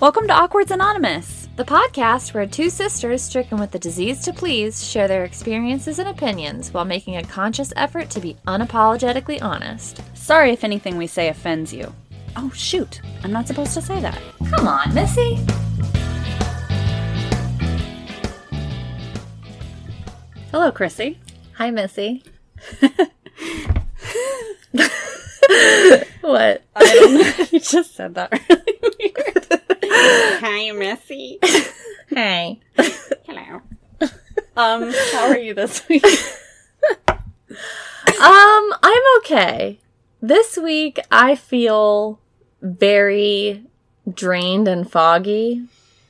Welcome to Awkwards Anonymous, the podcast where two sisters stricken with the disease to please share their experiences and opinions while making a conscious effort to be unapologetically honest. Sorry if anything we say offends you. Oh, shoot. I'm not supposed to say that. Come on, Missy. Hello, Chrissy. Hi, Missy. what? I don't know. you just said that really weird. Hi, Missy. Hey. Hello. Um, how are you this week? Um, I'm okay. This week I feel very drained and foggy.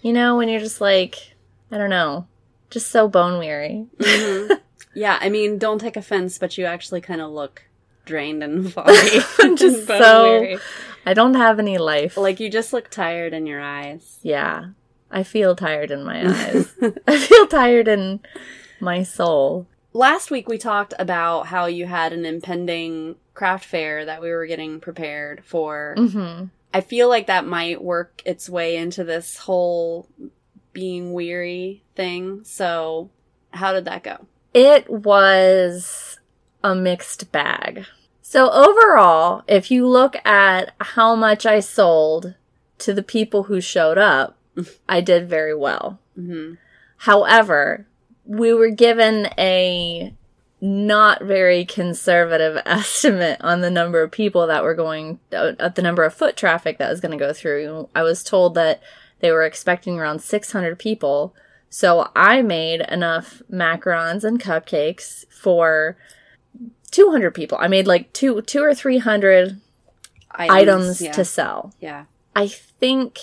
You know, when you're just like, I don't know, just so bone weary. Yeah, I mean, don't take offense, but you actually kind of look drained and foggy. I'm just and bone so- weary. I don't have any life. Like, you just look tired in your eyes. yeah. I feel tired in my eyes. I feel tired in my soul. Last week we talked about how you had an impending craft fair that we were getting prepared for. hmm I feel like that might work its way into this whole being weary thing. So, how did that go? It was a mixed bag. So overall, if you look at how much I sold to the people who showed up, I did very well. hmm However, we were given a not very conservative estimate on the number of people that were going, uh, at the number of foot traffic that was going to go through. I was told that they were expecting around 600 people. So I made enough macarons and cupcakes for 200 people. I made like two, two or 300 items yeah. to sell. yeah. I think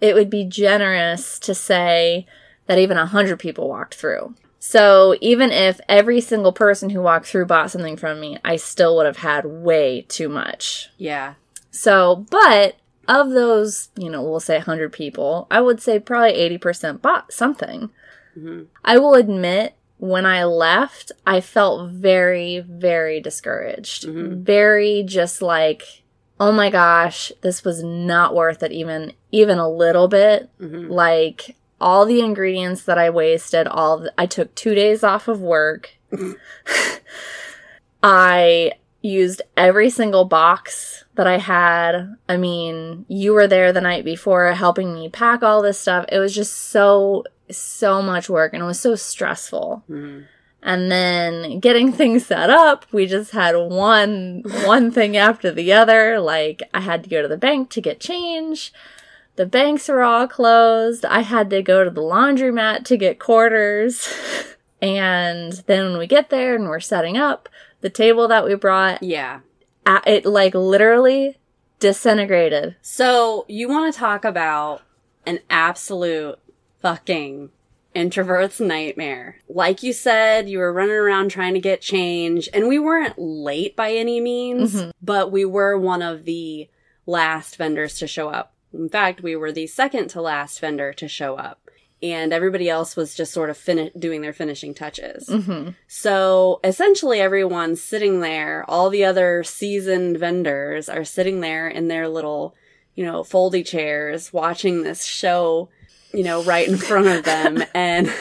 it would be generous to say that even 100 people walked through. So even if every single person who walked through bought something from me, I still would have had way too much. Yeah. So, but of those, you know, we'll say 100 people, I would say probably 80% bought something. hmm I will admit, when I left, I felt very, very discouraged. Mhm. Very just like, oh my gosh, this was not worth it even, even a little bit. hmm Like all the ingredients that I wasted, all the, I took two days off of work. I used every single box that I had. I mean, you were there the night before helping me pack all this stuff. It was just so, so much work and it was so stressful. hmm And then getting things set up, we just had one one thing after the other. Like I had to go to the bank to get change. The banks were all closed. I had to go to the laundromat to get quarters. And then when we get there and we're setting up, the table that we brought, Yeah. it like literally disintegrated. So, you want to talk about an absolute fucking introvert's nightmare. Like you said, you were running around trying to get change, and we weren't late by any means, Mhm. but we were one of the last vendors to show up. In fact, we were the second to last vendor to show up. And everybody else was just sort of fini- doing their finishing touches. hmm So essentially, everyone's sitting there. All the other seasoned vendors are sitting there in their little, you know, foldy chairs watching this show, you know, right in front of them. and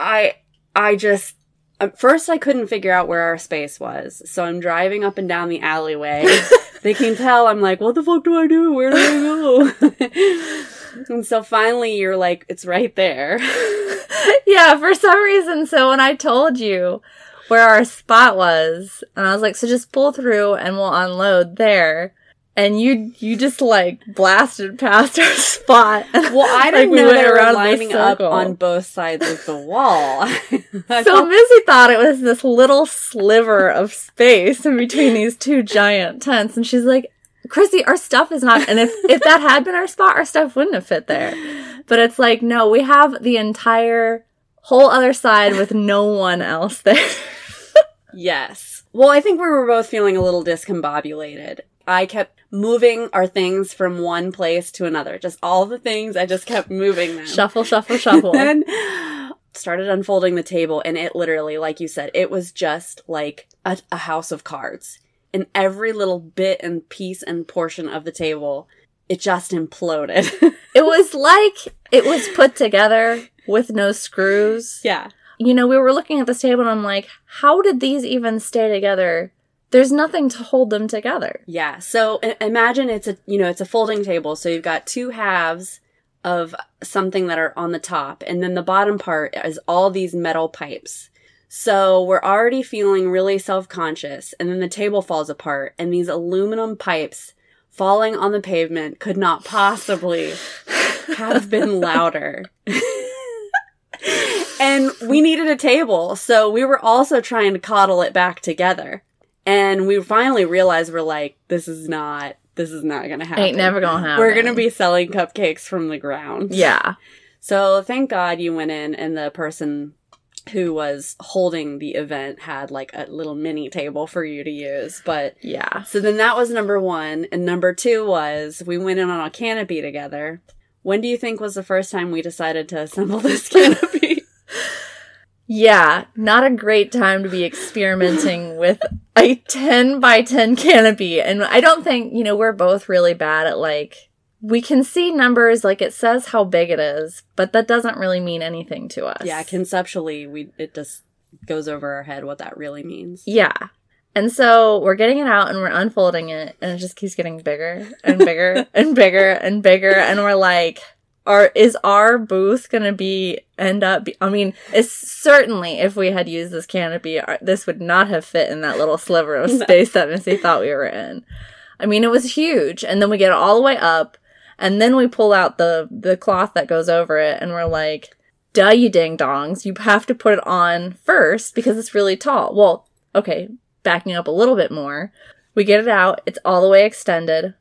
I, I just, at first I couldn't figure out where our space was. So I'm driving up and down the alleyway. they can tell I'm like, what the fuck do I do? Where do I go? and so finally you're like, it's right there. yeah, for some reason. So when I told you where our spot was, and I was like, so just pull through and we'll unload there. And you you just like blasted past our spot. Well, I Like, didn't we know went they were lining up on both sides of the wall. So Missy thought it was this little sliver of space in between these two giant tents, and she's like, "Chrissy, our stuff is not." And if if that had been our spot, our stuff wouldn't have fit there. But it's like, no, we have the entire whole other side with no one else there. yes. Well, I think we were both feeling a little discombobulated. I kept moving our things from one place to another. Just all the things, I just kept moving them. shuffle, shuffle, shuffle. then started unfolding the table, and it literally, like you said, it was just like a, a house of cards. And every little bit and piece and portion of the table it just imploded. It was like it was put together with no screws. yeah. You know, we were looking at this table and I'm like, how did these even stay together? There's nothing to hold them together. Yeah. So i- imagine it's a, you know, it's a folding table. So you've got two halves of something that are on the top and then the bottom part is all these metal pipes. So we're already feeling really self-conscious and then the table falls apart and these aluminum pipes falling on the pavement could not possibly have been louder. and we needed a table. So we were also trying to coddle it back together. And we finally realized we're like, this is not, this is not gonna happen. Ain't never gonna happen. We're gonna be selling cupcakes from the ground. Yeah. So thank God you went in and the person who was holding the event had like a little mini table for you to use. But Yeah. so then that was number one. And number two was we went in on a canopy together. When do you think was the first time we decided to assemble this canopy? Yeah. Not a great time to be experimenting with a 10 by 10 canopy. And I don't think, you know, we're both really bad at like, we can see numbers, like it says how big it is, but that doesn't really mean anything to us. yeah, conceptually, we it just goes over our head what that really means. Yeah. And so we're getting it out and we're unfolding it and it just keeps getting bigger and bigger and bigger and bigger and we're like are is our booth going to be end up be, I mean, it's certainly if we had used this canopy our, this would not have fit in that little sliver of space that Missy thought we were in. I mean, it was huge and then we get it all the way up and then we pull out the the cloth that goes over it and we're like duh you ding dongs you have to put it on first because it's really tall well okay backing up a little bit more we get it out it's all the way extended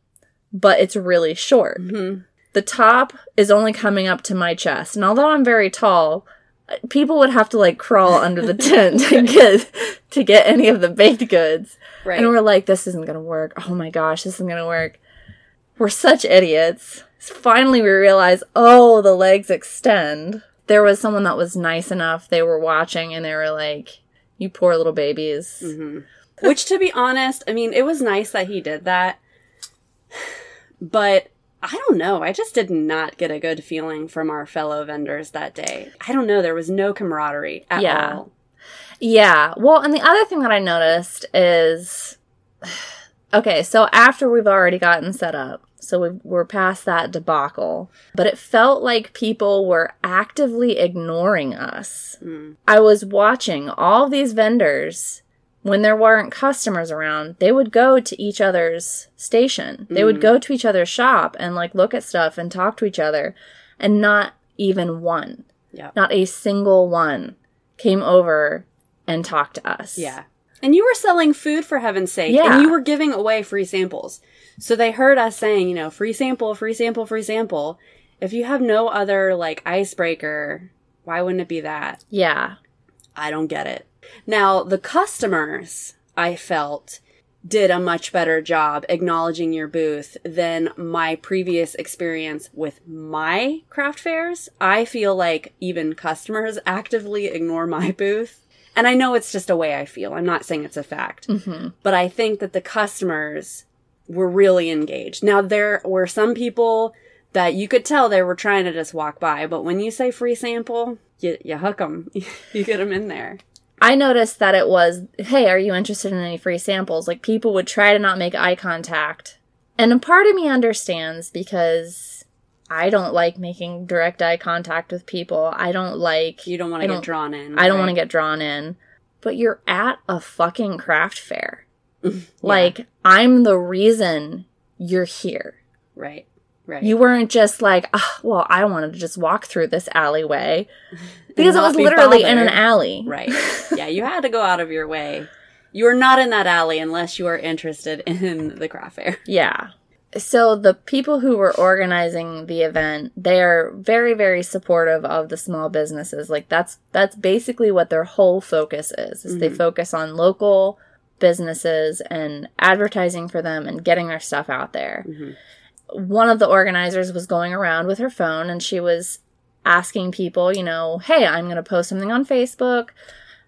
but it's really short Mhm. the top is only coming up to my chest and although i'm very tall people would have to like crawl under the tent to get to get any of the baked goods Right. and we're like, this isn't gonna work. Oh my gosh, this isn't gonna work. We're such idiots. Finally, we realize, oh, the legs extend. There was someone that was nice enough. They were watching and they were like, you poor little babies. Mhm. Which, to be honest, I mean, it was nice that he did that. But I don't know. I just did not get a good feeling from our fellow vendors that day. I don't know. There was no camaraderie at Yeah. all. Yeah. Well, and the other thing that I noticed is okay, so after we've already gotten set up, so we we're past that debacle, but it felt like people were actively ignoring us. Mm. I was watching all these vendors when there weren't customers around, they would go to each other's station. They would Mm. go to each other's shop and like look at stuff and talk to each other, and not even one, Yeah. not a single one came over and talked to us. Yeah. And you were selling food for heaven's sake. Yeah. And you were giving away free samples. So they heard us saying, you know, free sample, free sample, free sample. If you have no other like icebreaker, why wouldn't it be that? Yeah. I don't get it. Now, the customers, I felt, did a much better job acknowledging your booth than my previous experience with my craft fairs. I feel like even customers actively ignore my booth. And I know it's just a way I feel. I'm not saying it's a fact. hmm But I think that the customers were really engaged. Now, there were some people that you could tell they were trying to just walk by, but when you say free sample, you, you hook them. you get them in there. I noticed that it was, hey, are you interested in any free samples? Like people would try to not make eye contact. And a part of me understands because I don't like making direct eye contact with people. I don't like You don't want to get drawn in. I don't want to get drawn in. But you're at a fucking craft fair. Yeah, Like I'm the reason you're here. right, right. You weren't just like, ah, well, I wanted to just walk through this alleyway because it was be literally in an alley. right. Yeah, you had to go out of your way. You are not in that alley unless you are interested in the craft fair. Yeah. So the people who were organizing the event, they are very very supportive of the small businesses. Like that's that's basically what their whole focus is. Is they Mhm. focus on local businesses and advertising for them and getting their stuff out there. Mhm. One of the organizers was going around with her phone and she was asking people, you know, "Hey, I'm going to post something on Facebook.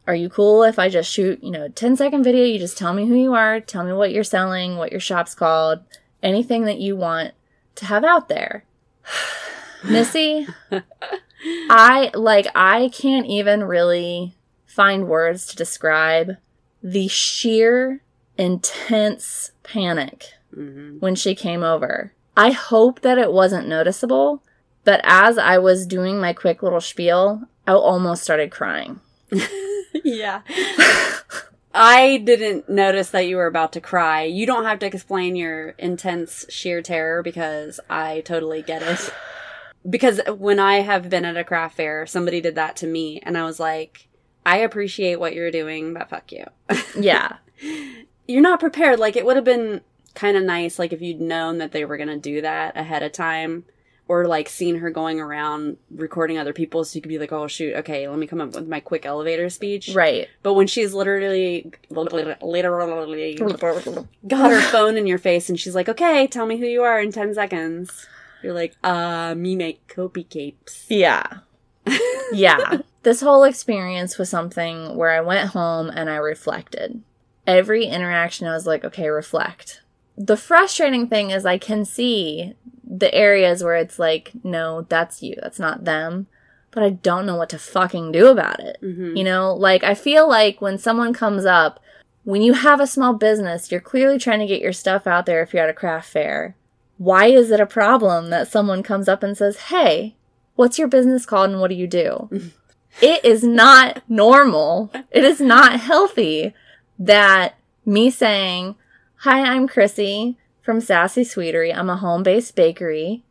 Are you cool if I just shoot, you know, a 10 second video? You just tell me who you are, tell me what you're selling, what your shop's called, anything that you want to have out there. Missy, I like I can't even really find words to describe the sheer intense panic hmm when she came over. I hope that it wasn't noticeable, but as I was doing my quick little spiel, I almost started crying. yeah. I didn't notice that you were about to cry. You don't have to explain your intense sheer terror because I totally get it. Because when I have been at a craft fair, somebody did that to me, and I was like, I appreciate what you're doing, but fuck you. Yeah. you're not prepared. Like, it would have been kind of nice, like, if you'd known that they were going to do that ahead of time. Or like seen her going around recording other people, so you could be like, "Oh shoot, okay, let me come up with my quick elevator speech." Right. But when she's literally, literally got her phone in your face and she's like, okay, tell me who you are in 10 seconds. You're like, uh, me make copy capes. Yeah. yeah. This whole experience was something where I went home and I reflected. Every interaction, I was like, okay, reflect. The frustrating thing is, I can see the areas where it's like, no, that's you, that's not them, but I don't know what to fucking do about it. hmm You know, like I feel like when someone comes up, when you have a small business, you're clearly trying to get your stuff out there if you're at a craft fair. Why is it a problem that someone comes up and says, Hey, what's your business called and what do you do? it is not normal. It is not healthy that me saying, Hi, I'm Chrissy from Sassy Sweetery. I'm a home based bakery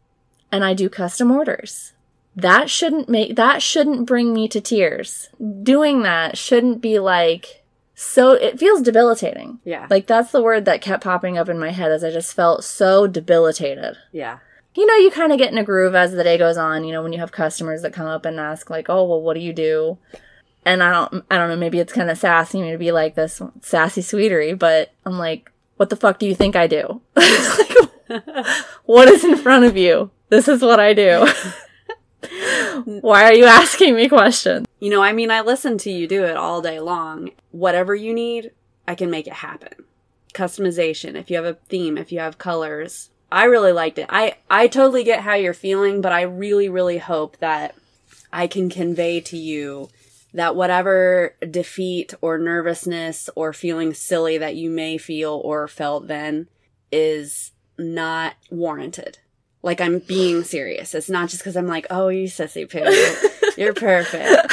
and I do custom orders that shouldn't make that shouldn't bring me to tears doing that shouldn't be like so it feels debilitating Yeah. like that's the word that kept popping up in my head as i just felt so debilitated yeah. You know you kind of get in a groove as the day goes on you know when you have customers that come up and ask like oh well what do you do and i don't i don't know maybe it's kind of sassy me to be like this sassy sweetery but i'm like what the fuck do you think i do like, what is in front of you this is what i do why are you asking me questions You know, I mean, I listen to you do it all day long. Whatever you need, I can make it happen. Customization, if you have a theme, if you have colors. I really liked it. I, I totally get how you're feeling, but I really, really hope that I can convey to you that whatever defeat or nervousness or feeling silly that you may feel or felt then is not warranted. Like I'm being serious. It's not just because I'm like, oh, you sissy poo. You're perfect.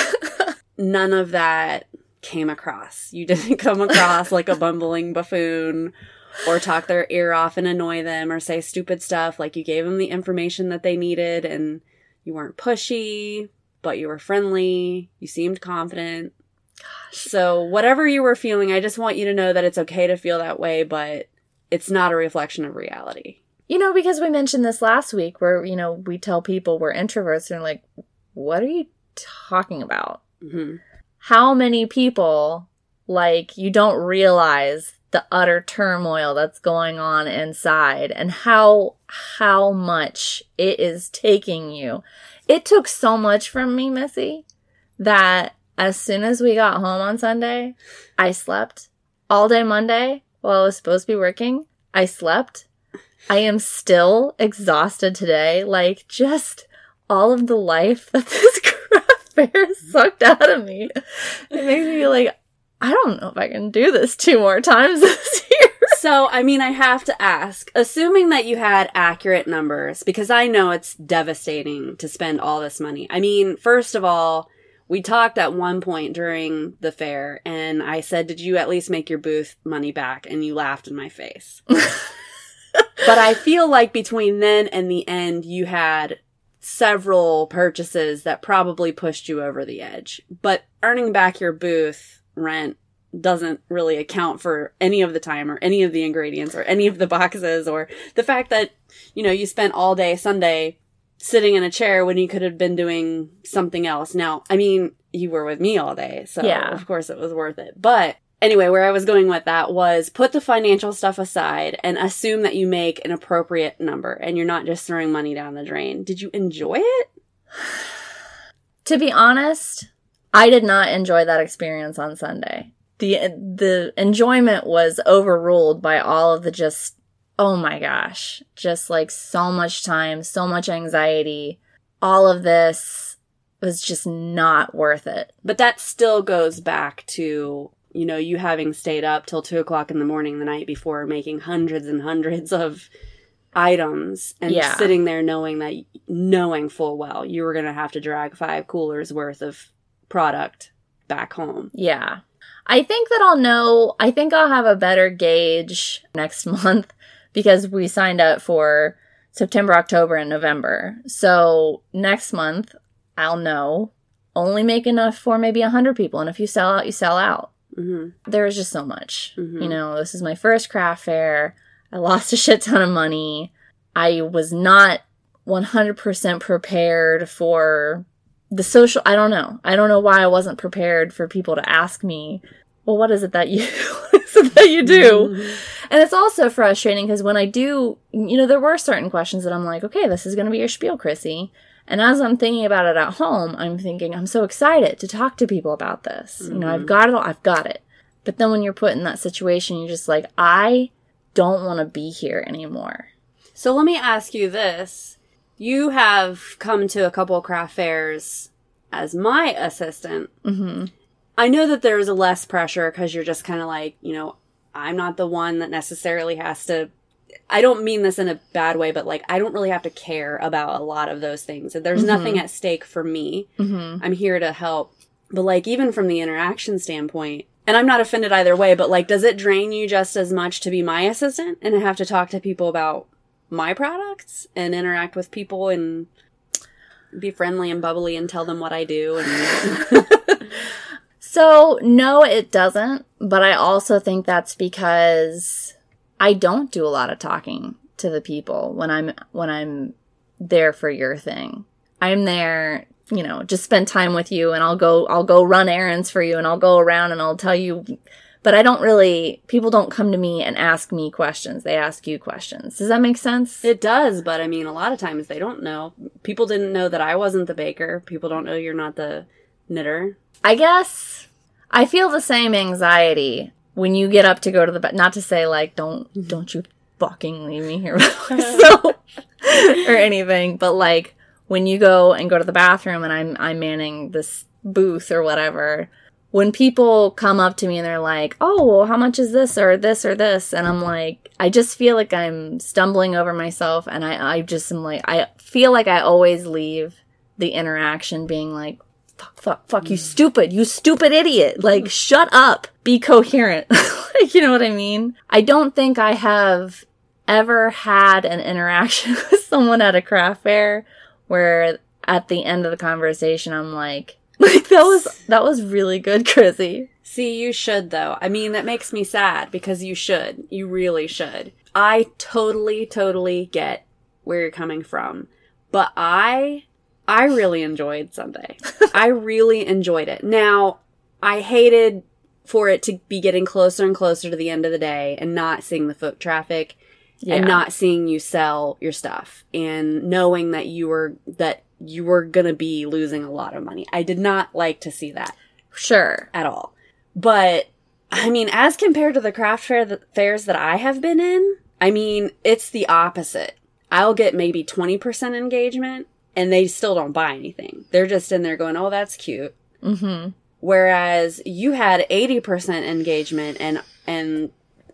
None of that came across. You didn't come across like a bumbling buffoon or talk their ear off and annoy them or say stupid stuff. Like you gave them the information that they needed and you weren't pushy, but you were friendly. You seemed confident. Gosh. So whatever you were feeling, I just want you to know that it's okay to feel that way, but it's not a reflection of reality. You know, because we mentioned this last week where, you know, we tell people we're introverts and they're like, what are you talking about? hmm How many people, like, you don't realize the utter turmoil that's going on inside and how, how much it is taking you. It took so much from me, Missy, that as soon as we got home on Sunday, I slept all day Monday while I was supposed to be working. I slept. I am still exhausted today. Like, just all of the life that this craft fair sucked out of me. It makes me like, I don't know if I can do this two more times this year. So, I mean, I have to ask, assuming that you had accurate numbers, because I know it's devastating to spend all this money. I mean, first of all, we talked at one point during the fair, and I said, Did you at least make your booth money back? And you laughed in my face. but I feel like between then and the end, you had several purchases that probably pushed you over the edge. But earning back your booth rent doesn't really account for any of the time or any of the ingredients or any of the boxes or the fact that, you know, you spent all day Sunday sitting in a chair when you could have been doing something else. Now, I mean, you were with me all day, so Yeah. of course it was worth it. But anyway, where I was going with that was put the financial stuff aside and assume that you make an appropriate number and you're not just throwing money down the drain. Did you enjoy it? To be honest, I did not enjoy that experience on Sunday. The the enjoyment was overruled by all of the just oh my gosh, just like so much time, so much anxiety. All of this was just not worth it. But that still goes back to, you know, you having stayed up till two o'clock in the morning the night before making hundreds and hundreds of items and Yeah. sitting there knowing that, knowing full well you were going to have to drag five coolers worth of product back home. Yeah. I think that I'll know, I think I'll have a better gauge next month because we signed up for September, October, and November. So next month, I'll know only make enough for maybe 100 people. And if you sell out, you sell out. hmm There is just so much. Mhm. You know, this is my first craft fair. I lost a shit ton of money. I was not 100% prepared for the social. I don't know. I don't know why I wasn't prepared for people to ask me, well, what is it that you, what is it that you do? Mhm. And it's also frustrating because when I do, you know, there were certain questions that I'm like, okay, this is going to be your spiel, Chrissy. And as I'm thinking about it at home, I'm thinking, I'm so excited to talk to people about this. You know, I've Mhm. got it all, I've got it. But then when you're put in that situation, you're just like, I don't want to be here anymore. So let me ask you this. You have come to a couple craft fairs as my assistant. hmm I know that there's a less pressure because you're just kind of like, you know, I'm not the one that necessarily has to. I don't mean this in a bad way, but like, I don't really have to care about a lot of those things. There's Mhm. nothing at stake for me. hmm I'm here to help. But like, even from the interaction standpoint, and I'm not offended either way, but like, does it drain you just as much to be my assistant and have to talk to people about my products and interact with people and be friendly and bubbly and tell them what I do and So, no, it doesn't. But I also think that's because I don't do a lot of talking to the people when I'm when I'm there for your thing. I'm there, you know, just spend time with you and I'll go I'll go run errands for you and I'll go around and I'll tell you but I don't really people don't come to me and ask me questions. They ask you questions. Does that make sense? It does, but I mean, a lot of times they don't know. People didn't know that I wasn't the baker. People don't know you're not the knitter. I guess I feel the same anxiety when you get up to go to the bed. Not to say like don't mm-hmm. don't you fucking leave me here myself or anything, but like when you go and go to the bathroom and I'm I'm manning this booth or whatever. When people come up to me and they're like, "Oh, well, how much is this or this or this?" and I'm like, I just feel like I'm stumbling over myself, and I I just am like, I feel like I always leave the interaction being like, fuck, fuck, fuck, you mm. stupid, you stupid idiot. Like, mm. shut up, be coherent. like, you know what I mean? I don't think I have ever had an interaction with someone at a craft fair where at the end of the conversation, I'm like, like that was, that was really good, Chrissy. See, you should though. I mean, that makes me sad because you should. You really should. I totally, totally get where you're coming from. But I, I really enjoyed Sunday. I really enjoyed it. Now, I hated for it to be getting closer and closer to the end of the day and not seeing the foot traffic Yeah. and not seeing you sell your stuff and knowing that you were, that you were gonna be losing a lot of money. I did not like to see that sure. at all. But I mean, as compared to the craft fair fairs that I have been in, I mean, it's the opposite. I'll get maybe 20% engagement and they still don't buy anything. They're just in there going, "Oh, that's cute." Mm-hmm. Whereas you had 80% engagement and and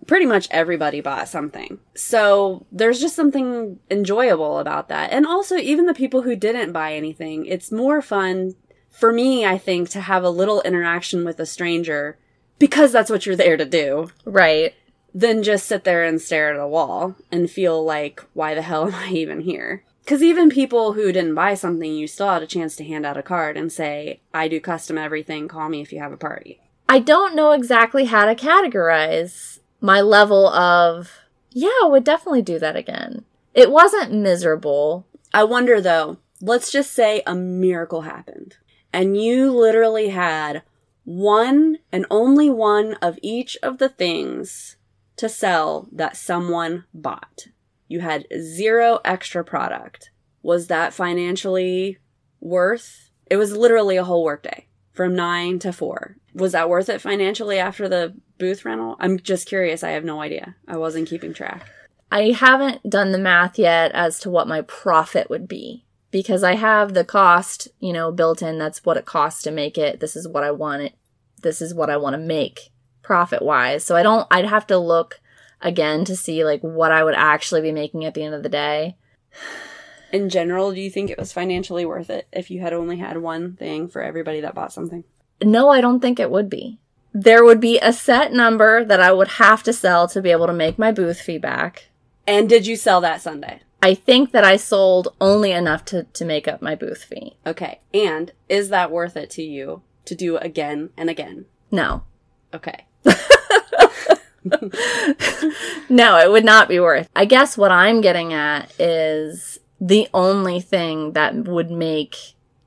pretty much everybody bought something. So there's just something enjoyable about that. And also even the people who didn't buy anything, it's more fun for me, I think, to have a little interaction with a stranger because that's what you're there to do Right. than just sit there and stare at a wall and feel like, why the hell am I even here? Because even people who didn't buy something, you still had a chance to hand out a card and say, I do custom everything, call me if you have a party. I don't know exactly how to categorize my level of, yeah, I would definitely do that again. It wasn't miserable. I wonder though, let's just say a miracle happened and you literally had one and only one of each of the things to sell that someone bought. You had zero extra product. Was that financially worth? It was literally a whole workday from nine to four. Was that worth it financially after the booth rental? I'm just curious. I have no idea. I wasn't keeping track. I haven't done the math yet as to what my profit would be because I have the cost, you know, built in. That's what it costs to make it. This is what I want it. This is what I want to make profit wise. So I don't, I'd have to look again to see like what I would actually be making at the end of the day. In general, do you think it was financially worth it if you had only had one thing for everybody that bought something? No, I don't think it would be. There would be a set number that I would have to sell to be able to make my booth fee back. And did you sell that Sunday? I think that I sold only enough to, to make up my booth fee. Okay. And is that worth it to you to do again and again? No. Okay. no, it would not be worth. I guess what I'm getting at is the only thing that would make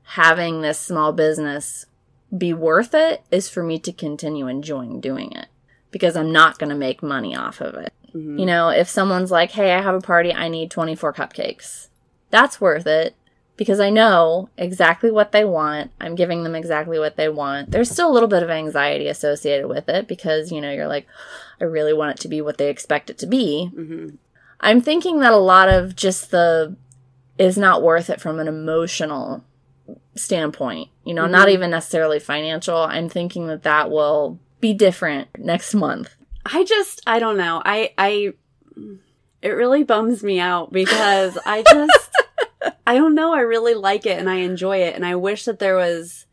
having this small business be worth it is for me to continue enjoying doing it because I'm not going to make money off of it. Mhm. You know, if someone's like, "Hey, I have a party, I need 24 cupcakes." That's worth it because I know exactly what they want. I'm giving them exactly what they want. There's still a little bit of anxiety associated with it because, you know, you're like, I really want it to be what they expect it to be. Mhm. I'm thinking that a lot of just the is not worth it from an emotional standpoint. You know, not Mhm. even necessarily financial. I'm thinking that that will be different next month. I just I don't know. I I it really bums me out because I just I don't know. I really like it and I enjoy it and I wish that there was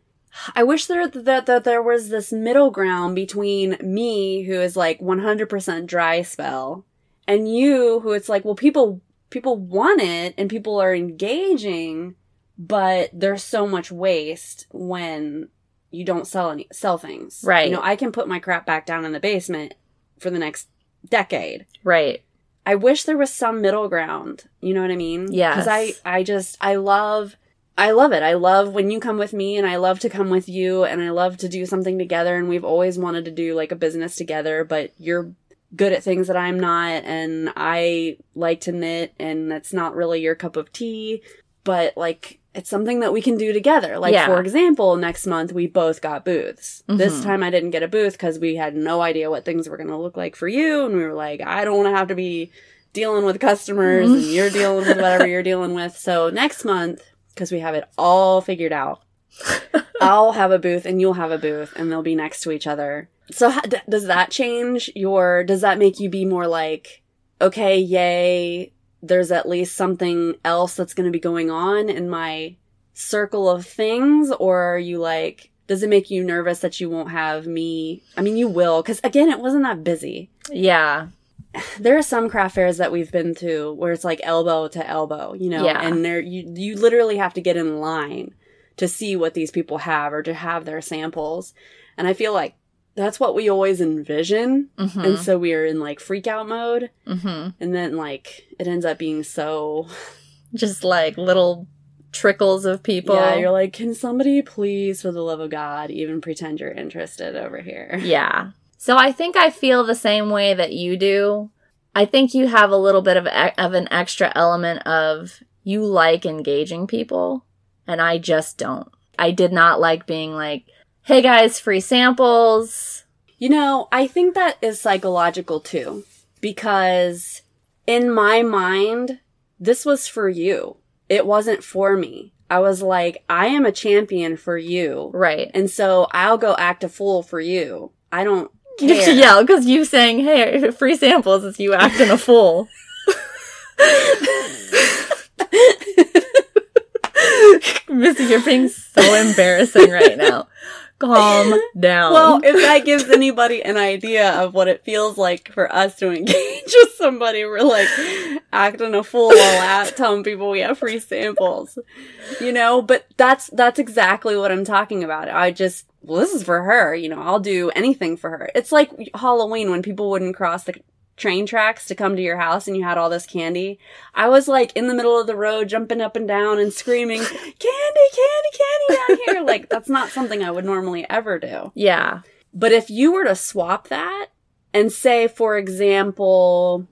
I wish there that, that there was this middle ground between me who is like 100% dry spell and you who it's like well people people want it and people are engaging but there's so much waste when you don't sell any sell things. Right. You know, I can put my crap back down in the basement for the next decade. Right. I wish there was some middle ground. You know what I mean? Yeah. Because I, I just, I love, I love it. I love when you come with me and I love to come with you and I love to do something together. And we've always wanted to do like a business together, but you're good at things that I'm not. And I like to knit and that's not really your cup of tea, but like, it's something that we can do together. Like, Yeah. for example, next month we both got booths. This Mhm. time I didn't get a booth because we had no idea what things were going to look like for you. And we were like, I don't want to have to be dealing with customers and you're dealing with whatever you're dealing with. So next month, because we have it all figured out, I'll have a booth and you'll have a booth and they'll be next to each other. So how, d- does that change your, does that make you be more like, okay, yay, there's at least something else that's going to be going on in my circle of things? Or are you like, does it make you nervous that you won't have me? I mean, you will, because again, it wasn't that busy Yeah. there are some craft fairs that we've been to where it's like elbow to elbow, you know, Yeah. and there you you literally have to get in line to see what these people have or to have their samples. And I feel like that's what we always envision. Mm-hmm. And so we are in like freak out mode mm-hmm. and then like it ends up being so Just like little trickles of people. Yeah, you're like, can somebody please for the love of God even pretend you're interested over here? Yeah. So I think I feel the same way that you do. I think you have a little bit of, of an extra element of you like engaging people, and I just don't. I did not like being like, hey guys, free samples. You know, I think that is psychological too, because in my mind, this was for you. It wasn't for me. I was like, I am a champion for you. Right. And so I'll go act a fool for you. I don't care. yell because you saying, hey, free samples is you acting a fool. Missy, you're being so embarrassing right now. Calm down. Well, if that gives anybody an idea of what it feels like for us to engage with somebody, we're like acting a fool while out telling people we have free samples. You know, but that's that's exactly what I'm talking about. I just well, this is for her, you know, I'll do anything for her. It's like Halloween when people wouldn't cross the train tracks to come to your house and you had all this candy. I was like in the middle of the road jumping up and down and screaming, "Candy, candy, candy out here." like that's not something I would normally ever do. yeah. But if you were to swap that and say, for example,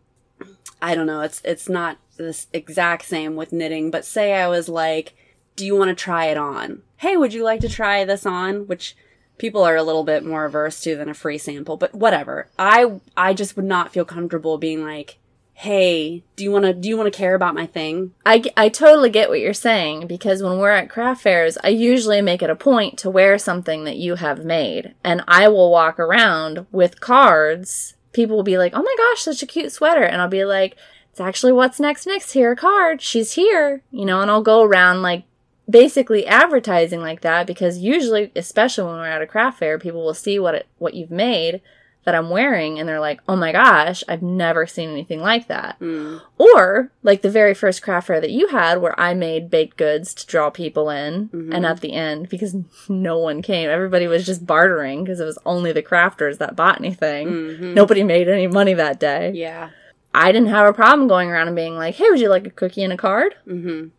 I don't know, it's it's not this exact same with knitting, but say I was like, do you want to try it on? Hey, would you like to try this on? Which people are a little bit more averse to than a free sample, but whatever. I I just would not feel comfortable being like, hey, do you want to do you want to care about my thing? I, I totally get what you're saying because when we're at craft fairs, I usually make it a point to wear something that you have made. And I will walk around with cards. People will be like, oh my gosh, such a cute sweater. And I'll be like, it's actually what's next next here, a card. She's here. You know, and I'll go around like basically advertising like that because usually, especially when we're at a craft fair, people will see what it, what you've made that I'm wearing and they're like, "Oh my gosh, I've never seen anything like that." Mm. Or like the very first craft fair that you had where I made baked goods to draw people in Mhm. and at the end because no one came, everybody was just bartering because it was only the crafters that bought anything. Mhm. Nobody made any money that day. Yeah. I didn't have a problem going around and being like, "Hey, would you like a cookie and a card?" Mm-hmm.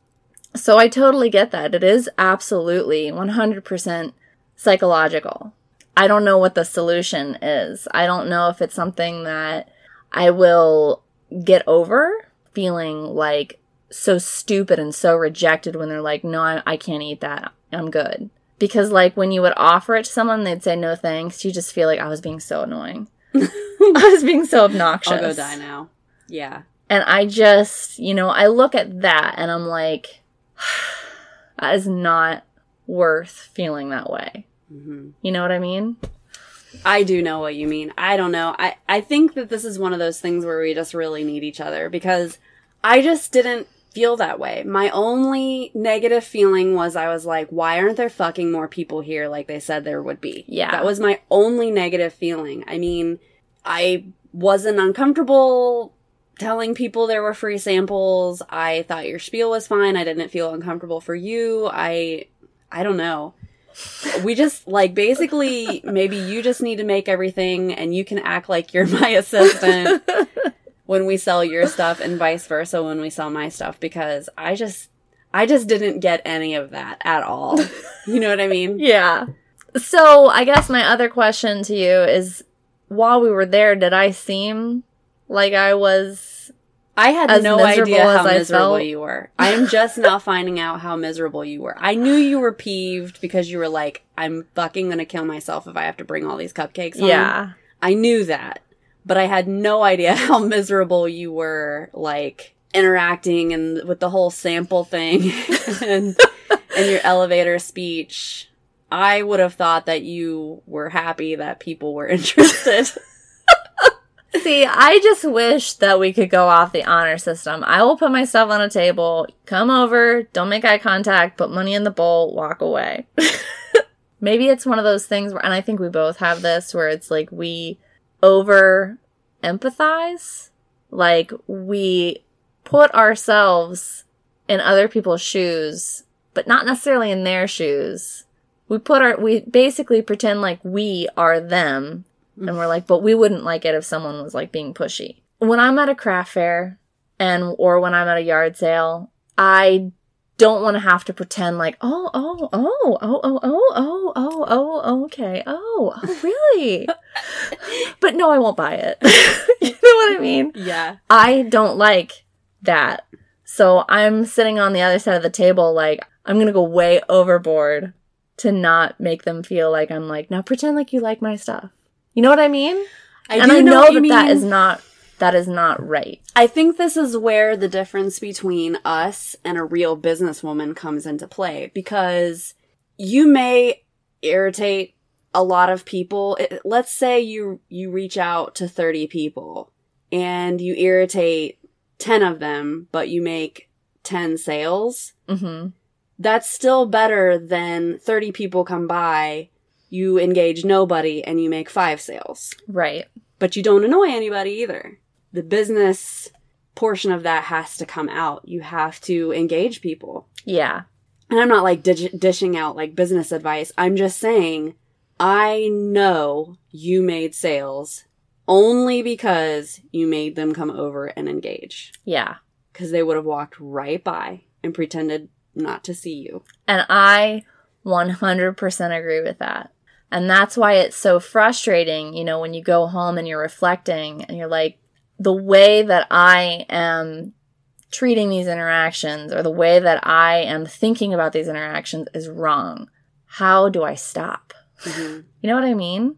So I totally get that. It is absolutely 100% psychological. I don't know what the solution is. I don't know if it's something that I will get over feeling like so stupid and so rejected when they're like, no, I, I can't eat that. I'm good. Because, like, when you would offer it to someone, they'd say no thanks. You just feel like I was being so annoying. I was being so obnoxious. I'll go die now. Yeah. And I just, you know, I look at that and I'm like, that is not worth feeling that way. Mm-hmm. You know what I mean? I do know what you mean. I don't know. I, I think that this is one of those things where we just really need each other because I just didn't feel that way. My only negative feeling was I was like, why aren't there fucking more people here like they said there would be? Yeah. That was my only negative feeling. I mean, I wasn't uncomfortable telling people there were free samples. I thought your spiel was fine. I didn't feel uncomfortable for you. I I don't know. We just like basically maybe you just need to make everything and you can act like you're my assistant when we sell your stuff and vice versa when we sell my stuff because I just I just didn't get any of that at all. You know what I mean? Yeah. So I guess my other question to you is while we were there, did I seem like I was I had As no miserable idea how miserable you were. I am just now finding out how miserable you were. I knew you were peeved because you were like, I'm fucking gonna kill myself if I have to bring all these cupcakes home. Yeah. I knew that. But I had no idea how miserable you were, like, interacting and with the whole sample thing and, and your elevator speech. I would have thought that you were happy that people were interested. See, I just wish that we could go off the honor system. I will put myself on a table, come over, don't make eye contact, put money in the bowl, walk away. Maybe it's one of those things where, and I think we both have this, where it's like we over empathize. Like we put ourselves in other people's shoes, but not necessarily in their shoes. We put our, we basically pretend like we are them and we're like, but we wouldn't like it if someone was like being pushy. When I'm at a craft fair and or when I'm at a yard sale, I don't want to have to pretend like, oh, oh, oh, oh, oh, oh, oh, oh, oh, okay, oh, oh, really? but no, I won't buy it. you know what I mean? yeah. I don't like that. So I'm sitting on the other side of the table, like, I'm gonna go way overboard to not make them feel like I'm like, now pretend like you like my stuff. You know what I mean? and do I know, what that mean. is not that is not right. I think this is where the difference between us and a real businesswoman comes into play because you may irritate a lot of people. It- let's say you you reach out to 30 people and you irritate 10 of them, but you make 10 sales. hmm That's still better than 30 people come by, you engage nobody and you make 5 sales Right. but you don't annoy anybody either. The business portion of that has to come out. You have to engage people. Yeah. And I'm not like dig- dishing out like business advice. I'm just saying, I know you made sales only because you made them come over and engage. Yeah. Because they would have walked right by and pretended not to see you. And I 100% agree with that. And that's why it's so frustrating, you know, when you go home and you're reflecting and you're like, the way that I am treating these interactions or the way that I am thinking about these interactions is wrong. How do I stop? Mhm. You know what I mean?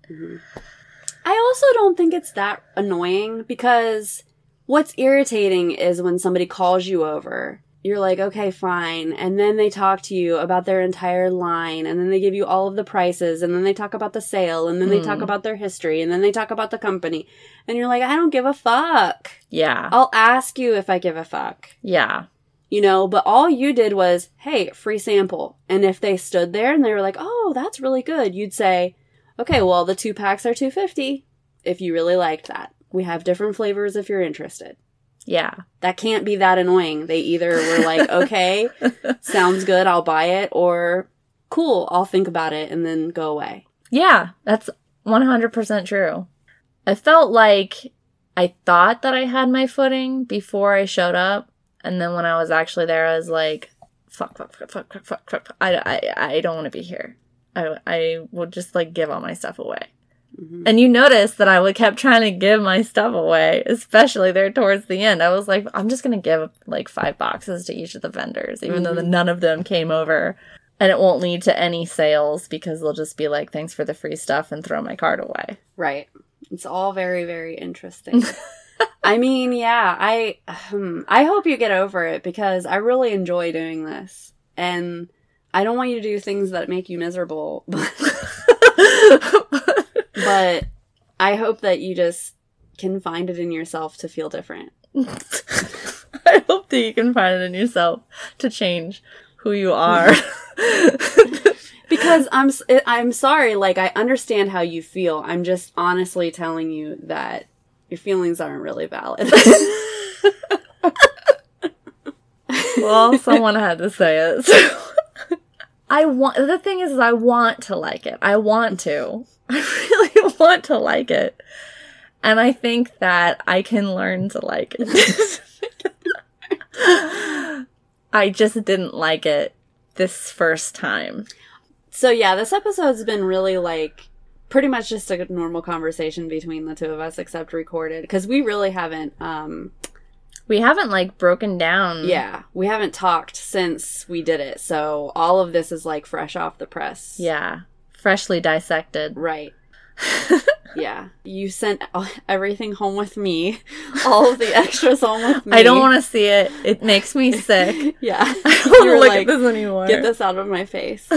I also don't think it's that annoying because what's irritating is when somebody calls you over. You're like, okay, fine. And then they talk to you about their entire line, and then they give you all of the prices, and then they talk about the sale, and then they talk Hmm. about their history, and then they talk about the company. And you're like, I don't give a fuck. Yeah. I'll ask you if I give a fuck. Yeah. You know, but all you did was, hey, free sample. And if they stood there and they were like, oh, that's really good, you'd say, okay, well, the two packs are 250 if you really liked that. We have different flavors if you're interested. Yeah. That can't be that annoying. They either were like, okay, sounds good, I'll buy it, or cool, I'll think about it and then go away. Yeah, that's 100% true. I felt like I thought that I had my footing before I showed up. And then when I was actually there, I was like, fuck, fuck, fuck, fuck, fuck, fuck, fuck. I, I, I don't want to be here. I, I would just like give all my stuff away. Mhm. And you noticed that I would kept trying to give my stuff away, especially there towards the end. I was like, I'm just gonna give like five boxes to each of the vendors, even though the, none of them came over. And it won't lead to any sales because they'll just be like, thanks for the free stuff and throw my card away. Right. It's all very, very interesting. I mean, yeah, I um, I hope you get over it because I really enjoy doing this. And I don't want you to do things that make you miserable, but, I hope that you just can find it in yourself to feel different. I hope that you can find it in yourself to change who you are. Because I'm I'm sorry, like I understand how you feel. I'm just honestly telling you that your feelings aren't really valid. well, someone had to say it. so. I want the thing is, is I want to like it. I want to. I really want to like it. And I think that I can learn to like it. I just didn't like it this first time. So yeah, this episode's been really like pretty much just a normal conversation between the two of us, except recorded because we really haven't. um We haven't like broken down. Yeah, we haven't talked since we did it, so all of this is like fresh off the press. Yeah. Freshly dissected. right. yeah, you sent everything home with me, all of the extras home with me. I don't want to see it. It makes me sick. yeah, I don't want to look like, at this anymore. get this out of my face.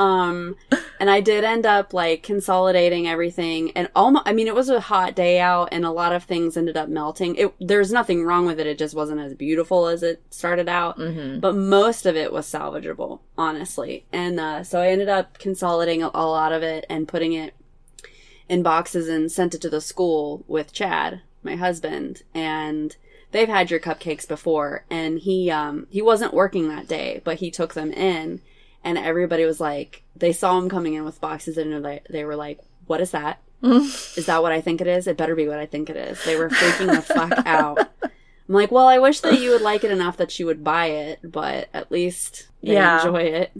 Um, and I did end up like consolidating everything, and almost. I mean, it was a hot day out, and a lot of things ended up melting. It there's nothing wrong with it. It just wasn't as beautiful as it started out. hmm But most of it was salvageable, honestly. And uh, so I ended up consolidating a, a lot of it and putting it in boxes and sent it to the school with Chad, my husband, and they've had your cupcakes before and he um he wasn't working that day, but he took them in and everybody was like they saw him coming in with boxes and they, they were like, "What is that? Is that what I think it is? It better be what I think it is." They were freaking the fuck out. I'm like, "Well, I wish that you would like it enough that you would buy it, but at least Yeah. enjoy it."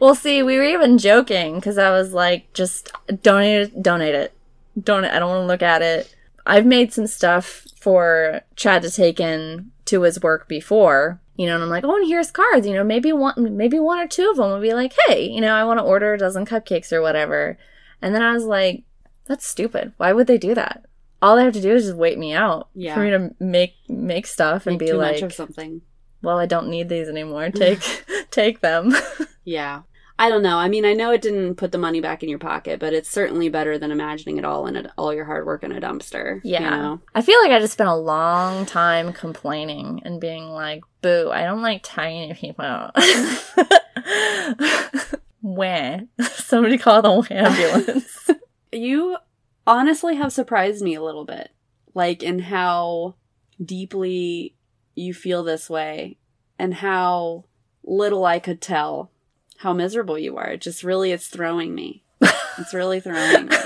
Well, see, we were even joking because I was like, just donate it, donate it. Don't, I don't want to look at it. I've made some stuff for Chad to take in to his work before, you know, and I'm like, oh, and here's cards, you know, maybe one, maybe one or two of them will be like, hey, you know, I want to order a dozen cupcakes or whatever. And then I was like, that's stupid. Why would they do that? All they have to do is just wait me out Yeah. for me to make make stuff and Make be like, something. well, I don't need these anymore. Take take them. Yeah. I don't know. I mean, I know it didn't put the money back in your pocket, but it's certainly better than imagining it all in a, all your hard work in a dumpster. Yeah. You know? I feel like I just spent a long time complaining and being like, boo, I don't like tiny people. Where? Somebody call the ambulance. You honestly have surprised me a little bit, like in how deeply you feel this way and how little I could tell how miserable you are. It just really, it's throwing me. It's really throwing me.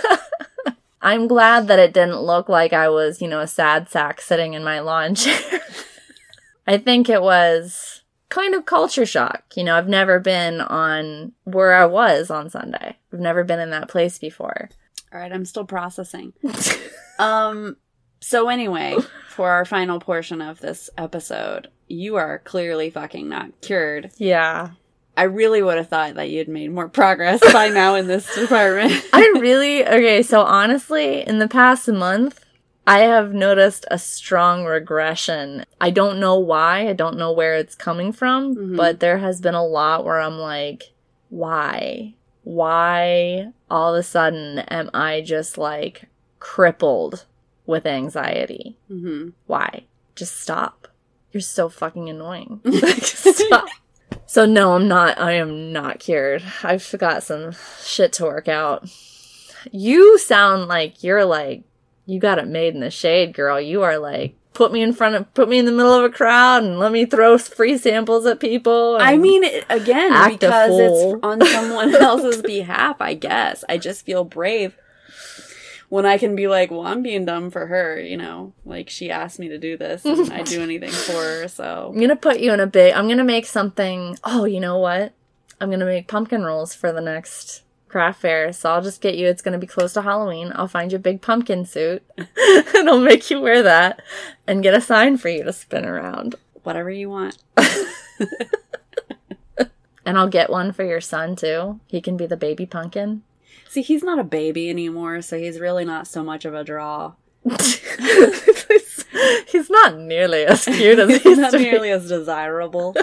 I'm glad that it didn't look like I was, you know, a sad sack sitting in my lawn chair. I think it was kind of culture shock. You know, I've never been on where I was on Sunday. I've never been in that place before. All right, I'm still processing. Um, so anyway, for our final portion of this episode, you are clearly fucking not cured. yeah. I really would have thought that you'd made more progress by now in this department. I really okay. So honestly, in the past month, I have noticed a strong regression. I don't know why. I don't know where it's coming from, Mhm. but there has been a lot where I'm like, why? Why all of a sudden am I just like crippled with anxiety? hmm Why? Just stop. You're so fucking annoying. Stop. So no, I'm not. I am not cured. I've got some shit to work out. You sound like you're like you got it made in the shade, girl. You are like put me in front of put me in the middle of a crowd and let me throw free samples at people. I mean, again, because it's on someone else's behalf, I guess. I just feel brave when I can be like, well, I'm being dumb for her, you know? Like, she asked me to do this, and I do anything for her, so. I'm gonna put you in a big. I'm gonna make something. Oh, you know what? I'm gonna make pumpkin rolls for the next craft fair. So I'll just get you. It's gonna be close to Halloween. I'll find you a big pumpkin suit, and I'll make you wear that, and get a sign for you to spin around. Whatever you want. And I'll get one for your son too. He can be the baby pumpkin. See, he's not a baby anymore, so he's really not so much of a draw. He's not nearly as cute as He's not nearly as desirable.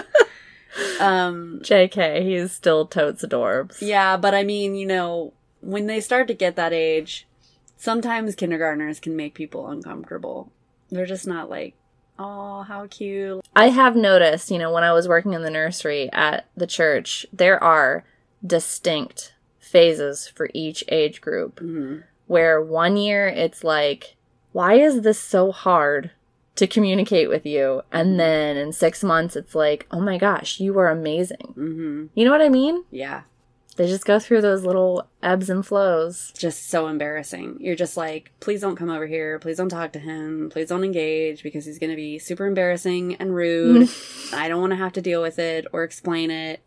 um, JK, he's still totes adorbs. yeah, but I mean, you know, when they start to get that age, sometimes kindergartners can make people uncomfortable. They're just not like, oh, how cute. I have noticed, you know, when I was working in the nursery at the church, there are distinct phases for each age group. Mhm. Where one year it's like, why is this so hard to communicate with you? And then in six months it's like, oh my gosh, you are amazing. Mm-hmm. You know what I mean? Yeah. They just go through those little ebbs and flows. Just so embarrassing. You're just like, please don't come over here. Please don't talk to him. Please don't engage because he's going to be super embarrassing and rude. I don't want to have to deal with it or explain it.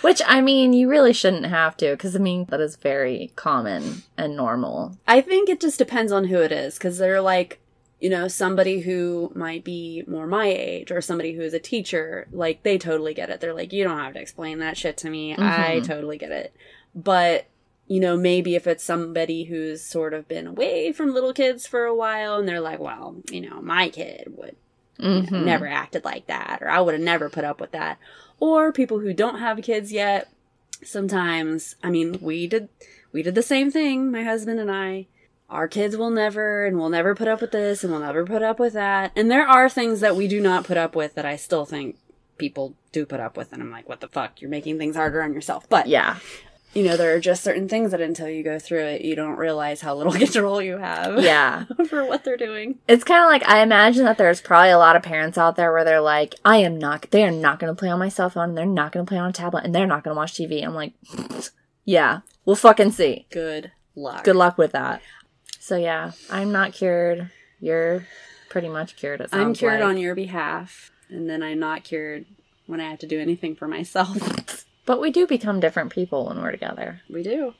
Which, I mean, you really shouldn't have to, because I mean, that is very common and normal. I think it just depends on who it is because they're like, you know, somebody who might be more my age or somebody who's a teacher, like they totally get it. They're like, you don't have to explain that shit to me. I Mhm. totally get it. But, you know, maybe if it's somebody who's sort of been away from little kids for a while and they're like, well, you know, my kid would Mhm. never acted like that or I would have never put up with that. Or people who don't have kids yet, sometimes, I mean, we did we did the same thing, my husband and I. Our kids will never and we'll never put up with this and we'll never put up with that. And there are things that we do not put up with that I still think people do put up with and I'm like, what the fuck? You're making things harder on yourself. But Yeah. You know, there are just certain things that until you go through it, you don't realize how little control you have Yeah. over what they're doing. It's kind of like I imagine that there's probably a lot of parents out there where they're like, I am not, they are not going to play on my cell phone and they're not going to play on a tablet and they're not going to watch TV. I'm like, yeah, we'll fucking see. Good luck. Good luck with that. So yeah, I'm not cured. You're pretty much cured. I'm cured like. on your behalf, and then I'm not cured when I have to do anything for myself. But we do become different people when we're together. we do.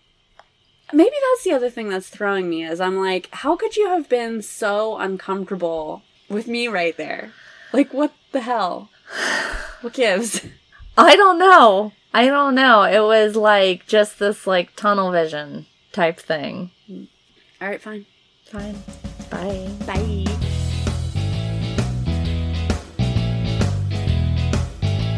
Maybe that's the other thing that's throwing me is I'm like, how could you have been so uncomfortable with me right there? Like, what the hell? What gives? I don't know. I don't know. It was like just this like tunnel vision type thing. All right, fine. Fine. Bye. Bye.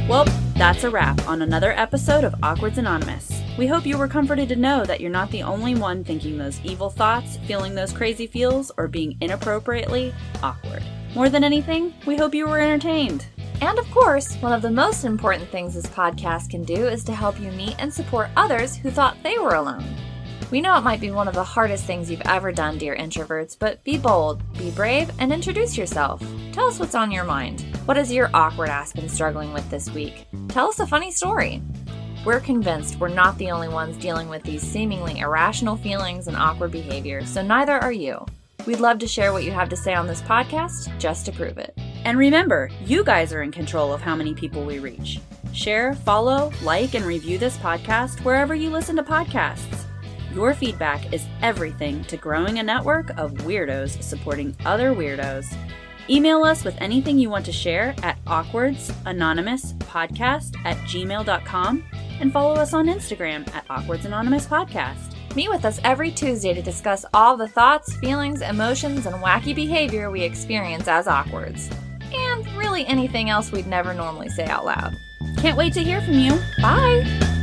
Well, that's a wrap on another episode of Awkwards Anonymous. We hope you were comforted to know that you're not the only one thinking those evil thoughts, feeling those crazy feels, or being inappropriately awkward. More than anything, we hope you were entertained. And of course, one of the most important things this podcast can do is to help you meet and support others who thought they were alone. We know it might be one of the hardest things you've ever done, dear introverts, but be bold, be brave, and introduce yourself. Tell us what's on your mind. What has your awkward ass been struggling with this week? Tell us a funny story. We're convinced we're not the only ones dealing with these seemingly irrational feelings and awkward behavior, so neither are you. We'd love to share what you have to say on this podcast just to prove it. And remember, you guys are in control of how many people we reach. Share, follow, like, and review this podcast wherever you listen to podcasts. Your feedback is everything to growing a network of weirdos supporting other weirdos. Email us with anything you want to share at awkwardsanonymouspodcast at gmail.com and follow us on Instagram at awkwardsanonymouspodcast. Meet with us every Tuesday to discuss all the thoughts, feelings, emotions, and wacky behavior we experience as awkwards. And really anything else we'd never normally say out loud. Can't wait to hear from you. Bye!